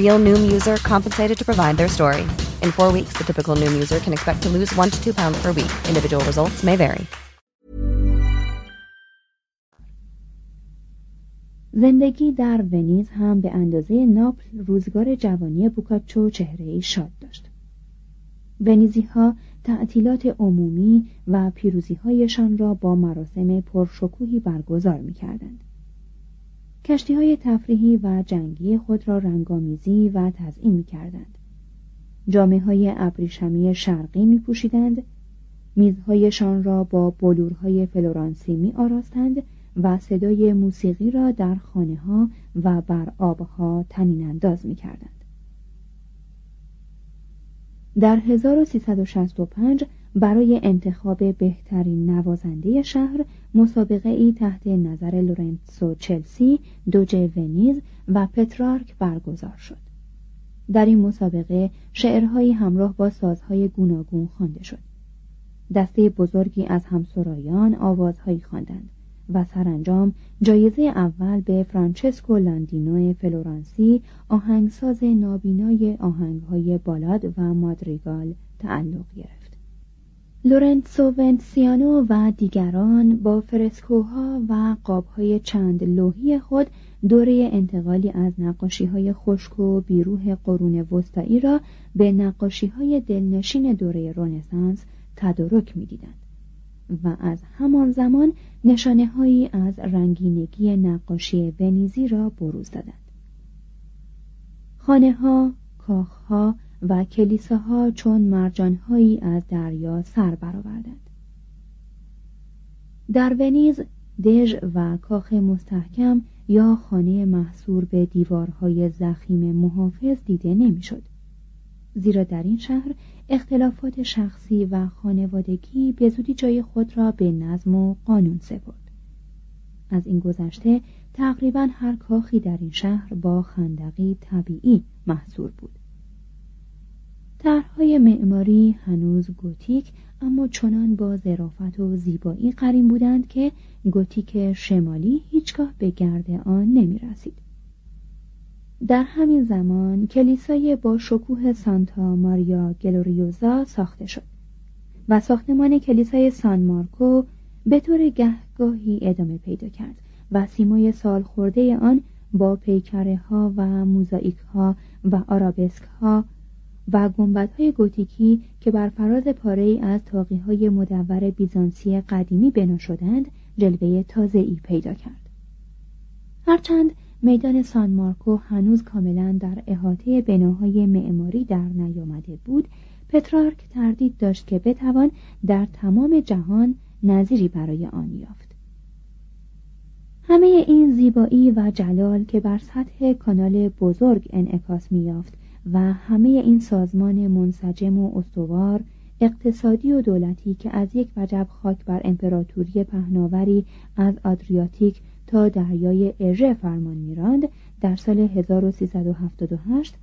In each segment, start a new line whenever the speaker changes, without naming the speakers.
Real Noom user compensated to provide their story. In four weeks, the typical Noom user can expect to lose one to two pounds per week. Individual results may vary.
زندگی در ونیز هم به اندازه ناپل روزگار جوانی بوکاچو چهره شاد داشت. ونیزی ها تعطیلات عمومی و پیروزی هایشان را با مراسم پرشکوهی برگزار می کردند. کشتی های تفریحی و جنگی خود را رنگامیزی و تزئین می کردند. جامعه های ابریشمی شرقی می پوشیدند، میزهایشان را با بلورهای فلورانسی می آراستند و صدای موسیقی را در خانه ها و بر آبها تنین انداز می کردند. در 1365 برای انتخاب بهترین نوازنده شهر مسابقه ای تحت نظر لورنسو چلسی، دوج ونیز و پترارک برگزار شد. در این مسابقه شعرهایی همراه با سازهای گوناگون خوانده شد. دسته بزرگی از همسرایان آوازهایی خواندند و سرانجام جایزه اول به فرانچسکو لاندینو فلورانسی آهنگساز نابینای آهنگهای بالاد و مادریگال تعلق گرفت لورنسو ونسیانو و دیگران با فرسکوها و قابهای چند لوحی خود دوره انتقالی از نقاشی های خشک و بیروح قرون وسطایی را به نقاشی های دلنشین دوره رونسانس تدارک می‌دیدند و از همان زمان نشانه هایی از رنگینگی نقاشی ونیزی را بروز دادند. خانه ها، کاخ ها و کلیساها چون مرجان هایی از دریا سر برآوردند. در ونیز دژ و کاخ مستحکم یا خانه محصور به دیوارهای زخیم محافظ دیده نمی‌شد. زیرا در این شهر اختلافات شخصی و خانوادگی به زودی جای خود را به نظم و قانون سپرد. از این گذشته تقریبا هر کاخی در این شهر با خندقی طبیعی محصور بود. طرحهای معماری هنوز گوتیک اما چنان با ظرافت و زیبایی قرین بودند که گوتیک شمالی هیچگاه به گرد آن نمی رسید. در همین زمان کلیسای با شکوه سانتا ماریا گلوریوزا ساخته شد و ساختمان کلیسای سان مارکو به طور گهگاهی ادامه پیدا کرد و سیمای سال خورده آن با پیکره ها و موزاییک ها و آرابسک ها و گنبت های گوتیکی که بر فراز پاره از تاقی های مدور بیزانسی قدیمی بنا شدند جلوه تازه ای پیدا کرد. هرچند میدان سان مارکو هنوز کاملا در احاطه بناهای معماری در نیامده بود پترارک تردید داشت که بتوان در تمام جهان نظیری برای آن یافت. همه این زیبایی و جلال که بر سطح کانال بزرگ انعکاس میافت و همه این سازمان منسجم و استوار اقتصادی و دولتی که از یک وجب خاک بر امپراتوری پهناوری از آدریاتیک تا دریای اژه فرمان میراند در سال 1378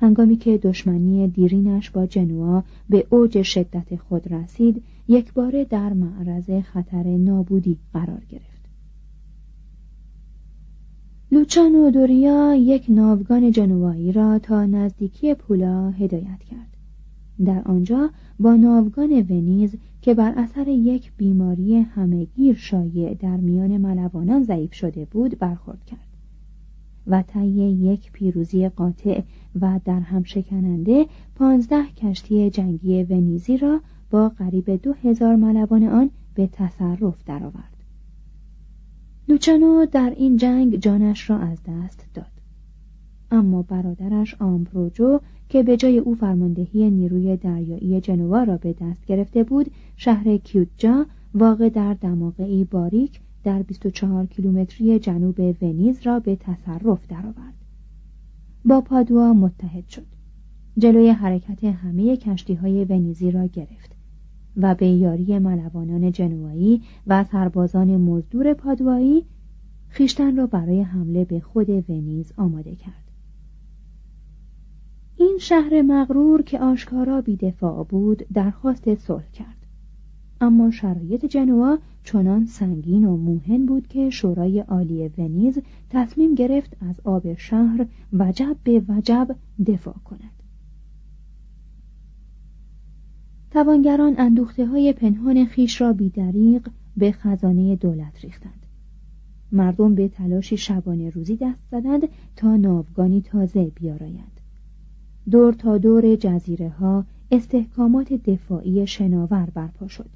هنگامی که دشمنی دیرینش با جنوا به اوج شدت خود رسید یک باره در معرض خطر نابودی قرار گرفت. لوچانو دوریا یک ناوگان جنوایی را تا نزدیکی پولا هدایت کرد در آنجا با ناوگان ونیز که بر اثر یک بیماری همهگیر شایع در میان ملوانان ضعیف شده بود برخورد کرد و طی یک پیروزی قاطع و در هم شکننده پانزده کشتی جنگی ونیزی را با قریب دو هزار ملوان آن به تصرف درآورد. لوچانو در این جنگ جانش را از دست داد. اما برادرش آمپروجو که به جای او فرماندهی نیروی دریایی جنوا را به دست گرفته بود شهر کیوتجا واقع در دماغه باریک در 24 کیلومتری جنوب ونیز را به تصرف درآورد. با پادوا متحد شد. جلوی حرکت همه کشتی های ونیزی را گرفت و به یاری ملوانان جنوایی و سربازان مزدور پادوایی خیشتن را برای حمله به خود ونیز آماده کرد. این شهر مغرور که آشکارا بیدفاع بود درخواست صلح کرد. اما شرایط جنوا چنان سنگین و موهن بود که شورای عالی ونیز تصمیم گرفت از آب شهر وجب به وجب دفاع کند توانگران اندوخته های پنهان خیش را بیدریق به خزانه دولت ریختند. مردم به تلاشی شبانه روزی دست زدند تا ناوگانی تازه بیارایند. دور تا دور جزیره ها استحکامات دفاعی شناور برپا شد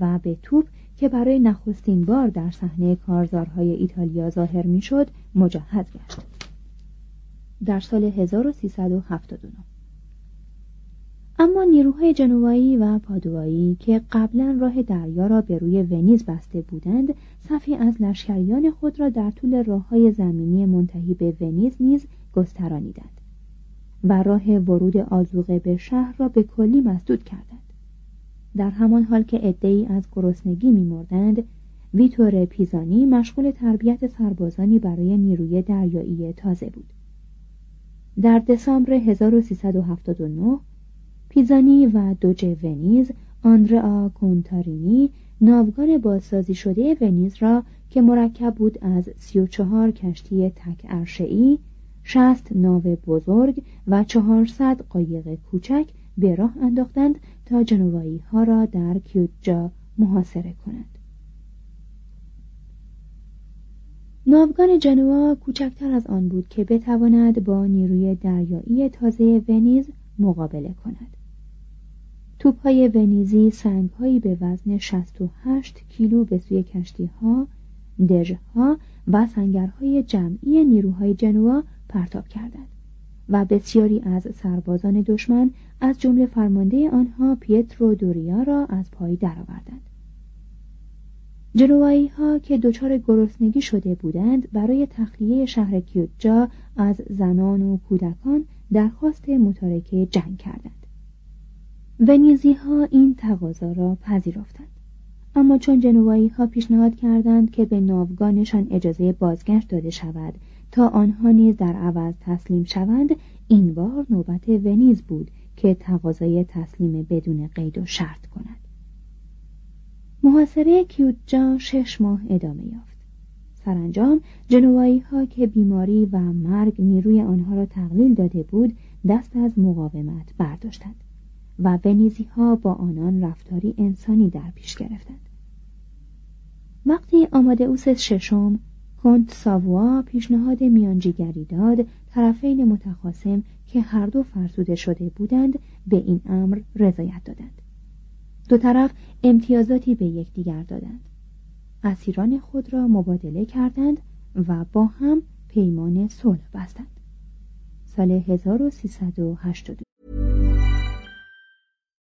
و به توپ که برای نخستین بار در صحنه کارزارهای ایتالیا ظاهر می‌شد مجهز گشت. در سال 1379 اما نیروهای جنوایی و پادوایی که قبلا راه دریا را به روی ونیز بسته بودند صفی از لشکریان خود را در طول راه های زمینی منتهی به ونیز نیز گسترانیدند و راه ورود آزوقه به شهر را به کلی مسدود کردند. در همان حال که عدهای از گرسنگی میمردند ویتور پیزانی مشغول تربیت سربازانی برای نیروی دریایی تازه بود. در دسامبر 1379 پیزانی و دوجه ونیز آندرا کونتارینی ناوگان بازسازی شده ونیز را که مرکب بود از 34 کشتی تک ارشعی، 60 ناو بزرگ و 400 قایق کوچک به راه انداختند تا جنوایی ها را در کیوتجا محاصره کنند. ناوگان جنوا کوچکتر از آن بود که بتواند با نیروی دریایی تازه ونیز مقابله کند. توپهای ونیزی سنگهایی به وزن 68 کیلو به سوی کشتی ها، و سنگرهای جمعی نیروهای جنوا پرتاب کردند. و بسیاری از سربازان دشمن از جمله فرمانده آنها پیترو دوریا را از پای درآوردند جنوایی ها که دچار گرسنگی شده بودند برای تخلیه شهر کیوتجا از زنان و کودکان درخواست متارکه جنگ کردند ونیزی ها این تقاضا را پذیرفتند. اما چون جنوایی ها پیشنهاد کردند که به ناوگانشان اجازه بازگشت داده شود تا آنها نیز در عوض تسلیم شوند این بار نوبت ونیز بود که تقاضای تسلیم بدون قید و شرط کند. محاصره کیوتجا شش ماه ادامه یافت. سرانجام جنوایی ها که بیماری و مرگ نیروی آنها را تقلیل داده بود دست از مقاومت برداشتند. و ونیزی ها با آنان رفتاری انسانی در پیش گرفتند. وقتی آمادئوس ششم کنت ساوا پیشنهاد میانجیگری داد طرفین متخاصم که هر دو فرسوده شده بودند به این امر رضایت دادند. دو طرف امتیازاتی به یکدیگر دادند. اسیران خود را مبادله کردند و با هم پیمان صلح بستند. سال 1382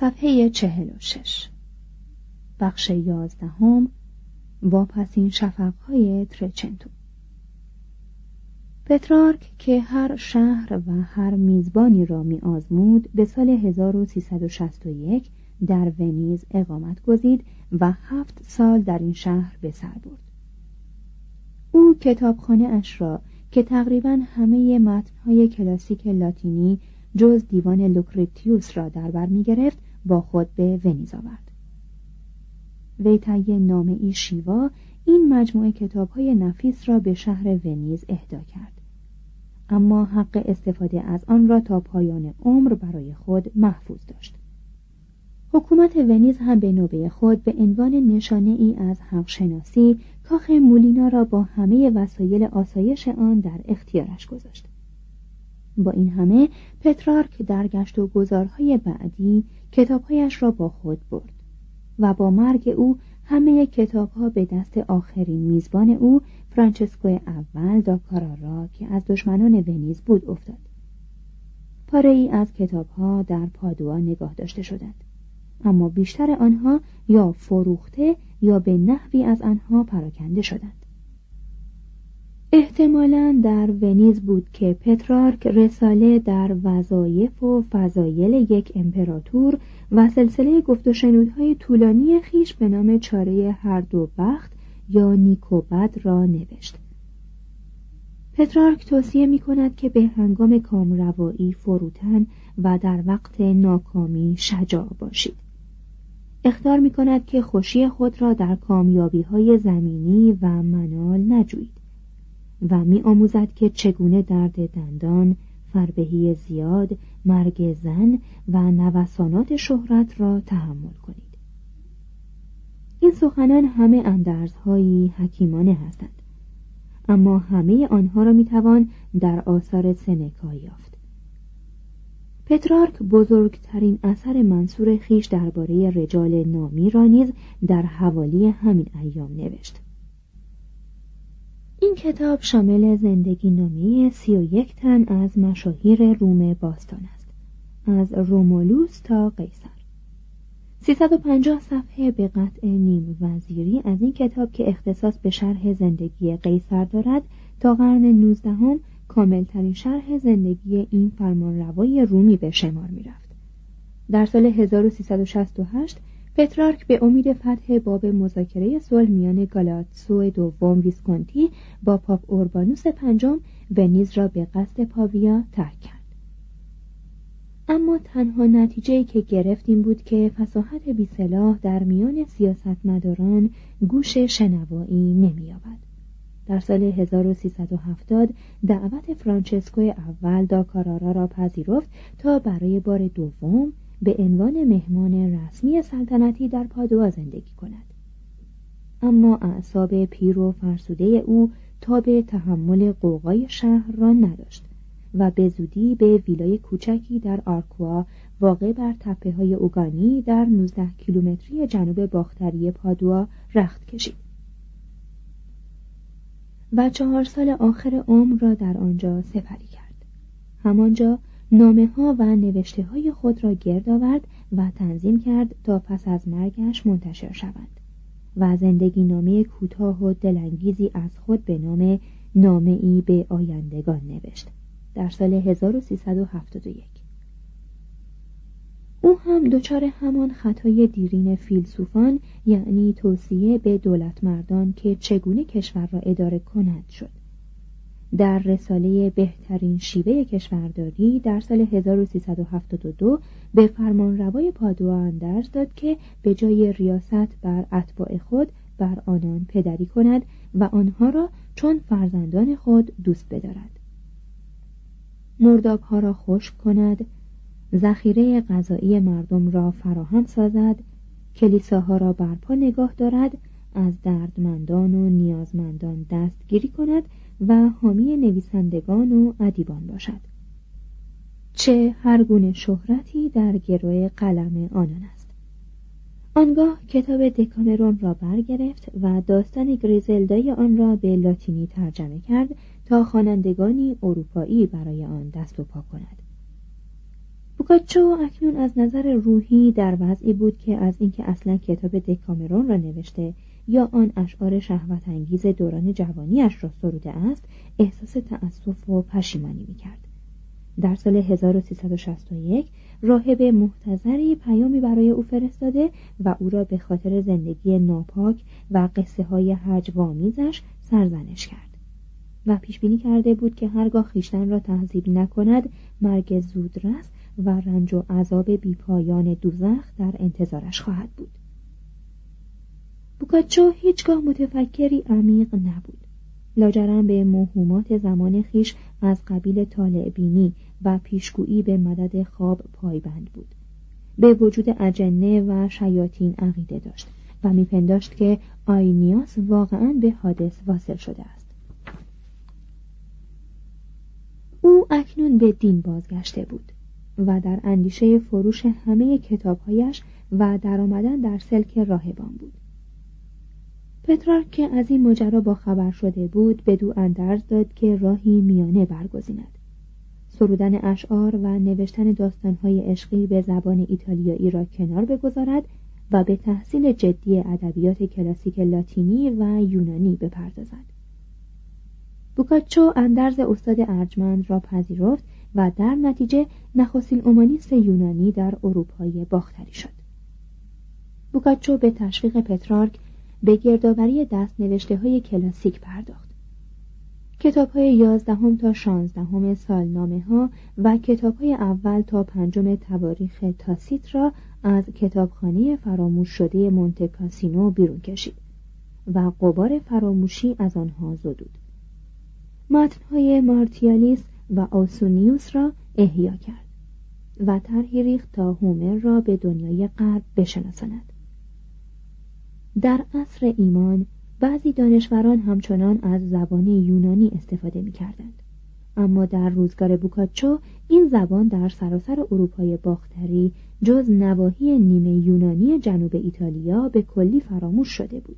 صفحه چهل و شش. بخش یازدهم. واپسین شفقهای ترچنتو. پترارک که هر شهر و هر میزبانی را می آزمود به سال 1361 در ونیز اقامت گزید و هفت سال در این شهر به سر برد. او کتابخانه اش را که تقریبا همه متنهای کلاسیک لاتینی جز دیوان لوکریتیوس را در بر می گرفت با خود به ونیز آورد. وی طی نامه ای شیوا این مجموعه کتاب های نفیس را به شهر ونیز اهدا کرد. اما حق استفاده از آن را تا پایان عمر برای خود محفوظ داشت. حکومت ونیز هم به نوبه خود به عنوان نشانه ای از حقشناسی کاخ مولینا را با همه وسایل آسایش آن در اختیارش گذاشت. با این همه پترارک در گشت و گذارهای بعدی کتابهایش را با خود برد و با مرگ او همه کتابها به دست آخرین میزبان او فرانچسکو اول دا کارارا که از دشمنان ونیز بود افتاد. پاره ای از کتابها در پادوا نگاه داشته شدند. اما بیشتر آنها یا فروخته یا به نحوی از آنها پراکنده شدند. احتمالا در ونیز بود که پترارک رساله در وظایف و فضایل یک امپراتور و سلسله گفت و شنودهای طولانی خیش به نام چاره هر دو بخت یا نیکوبد را نوشت. پترارک توصیه می کند که به هنگام کامروایی فروتن و در وقت ناکامی شجاع باشید. اختار می کند که خوشی خود را در کامیابی های زمینی و منال نجوید. و می آموزد که چگونه درد دندان، فربهی زیاد، مرگ زن و نوسانات شهرت را تحمل کنید. این سخنان همه اندرزهایی حکیمانه هستند. اما همه آنها را می‌توان در آثار سنکا یافت. پترارک بزرگترین اثر منصور خیش درباره رجال نامی را نیز در حوالی همین ایام نوشت. این کتاب شامل زندگی نامی سی و یک تن از مشاهیر روم باستان است. از رومولوس تا قیصر. 350 صفحه به قطع نیم وزیری از این کتاب که اختصاص به شرح زندگی قیصر دارد تا قرن نوزدهم کاملترین شرح زندگی این فرمانروای رومی به شمار می‌رفت. در سال 1368 پترارک به امید فتح باب مذاکره صلح میان گالاتسو دوم ویسکونتی با پاپ اوربانوس پنجم ونیز را به قصد پاویا ترک کرد. اما تنها نتیجه که گرفت این بود که فساحت بیسلاح در میان سیاستمداران گوش شنوایی نمییابد. در سال 1370 دعوت فرانچسکو اول داکارارا را پذیرفت تا برای بار دوم به عنوان مهمان رسمی سلطنتی در پادوا زندگی کند. اما اعصاب پیر و فرسوده او تا به تحمل قوقای شهر را نداشت و به زودی به ویلای کوچکی در آرکوا واقع بر تپه های اوگانی در 19 کیلومتری جنوب باختری پادوا رخت کشید. و چهار سال آخر عمر را در آنجا سپری کرد. همانجا نامه ها و نوشته های خود را گرد آورد و تنظیم کرد تا پس از مرگش منتشر شوند و زندگی نامه کوتاه و دلانگیزی از خود به نام نامه ای به آیندگان نوشت در سال 1371 او هم دچار همان خطای دیرین فیلسوفان یعنی توصیه به دولت مردان که چگونه کشور را اداره کند شد. در رساله بهترین شیوه کشورداری در سال 1372 به فرمانروای پادوا اندرز داد که به جای ریاست بر اتباع خود بر آنان پدری کند و آنها را چون فرزندان خود دوست بدارد. مرداب ها را خشک کند ذخیره غذایی مردم را فراهم سازد کلیساها را برپا نگاه دارد از دردمندان و نیازمندان دستگیری کند و حامی نویسندگان و ادیبان باشد. چه هر گونه شهرتی در گروه قلم آنان است. آنگاه کتاب دکامرون را برگرفت و داستان گریزلدای آن را به لاتینی ترجمه کرد تا خوانندگانی اروپایی برای آن دست و پا کند. بوکاچو اکنون از نظر روحی در وضعی بود که از اینکه اصلا کتاب دکامرون را نوشته یا آن اشعار شهوت انگیز دوران جوانیش را سروده است احساس تأسف و پشیمانی می‌کرد. در سال 1361 راهب محتظری پیامی برای او فرستاده و او را به خاطر زندگی ناپاک و قصه های حج وامیزش سرزنش کرد. و پیش بینی کرده بود که هرگاه خیشتن را تهذیب نکند مرگ زودرس و رنج و عذاب بیپایان دوزخ در انتظارش خواهد بود. بوکاچو هیچگاه متفکری عمیق نبود. لاجرم به موهومات زمان خیش از قبیل طالع بینی و پیشگویی به مدد خواب پایبند بود. به وجود اجنه و شیاطین عقیده داشت و میپنداشت که آینیاس واقعا به حادث واصل شده است. او اکنون به دین بازگشته بود و در اندیشه فروش همه کتابهایش و درآمدن در سلک راهبان بود. پترارک که از این ماجرا با خبر شده بود بدو اندرز داد که راهی میانه برگزیند. سرودن اشعار و نوشتن داستانهای عشقی به زبان ایتالیایی را کنار بگذارد و به تحصیل جدی ادبیات کلاسیک لاتینی و یونانی بپردازد. بوکاچو اندرز استاد ارجمند را پذیرفت و در نتیجه نخستین اومانیست یونانی در اروپای باختری شد. بوکاچو به تشویق پترارک به گردآوری دست نوشته های کلاسیک پرداخت. کتاب های یازدهم تا شانزدهم سالنامه ها و کتاب های اول تا پنجم تواریخ تاسیت را از کتابخانه فراموش شده مونتکاسینو بیرون کشید و قبار فراموشی از آنها زدود. متنهای مارتیالیس و آسونیوس را احیا کرد و طرحی ریخت تا هومر را به دنیای غرب بشناساند. در عصر ایمان بعضی دانشوران همچنان از زبان یونانی استفاده می کردند. اما در روزگار بوکاچو این زبان در سراسر اروپای باختری جز نواحی نیمه یونانی جنوب ایتالیا به کلی فراموش شده بود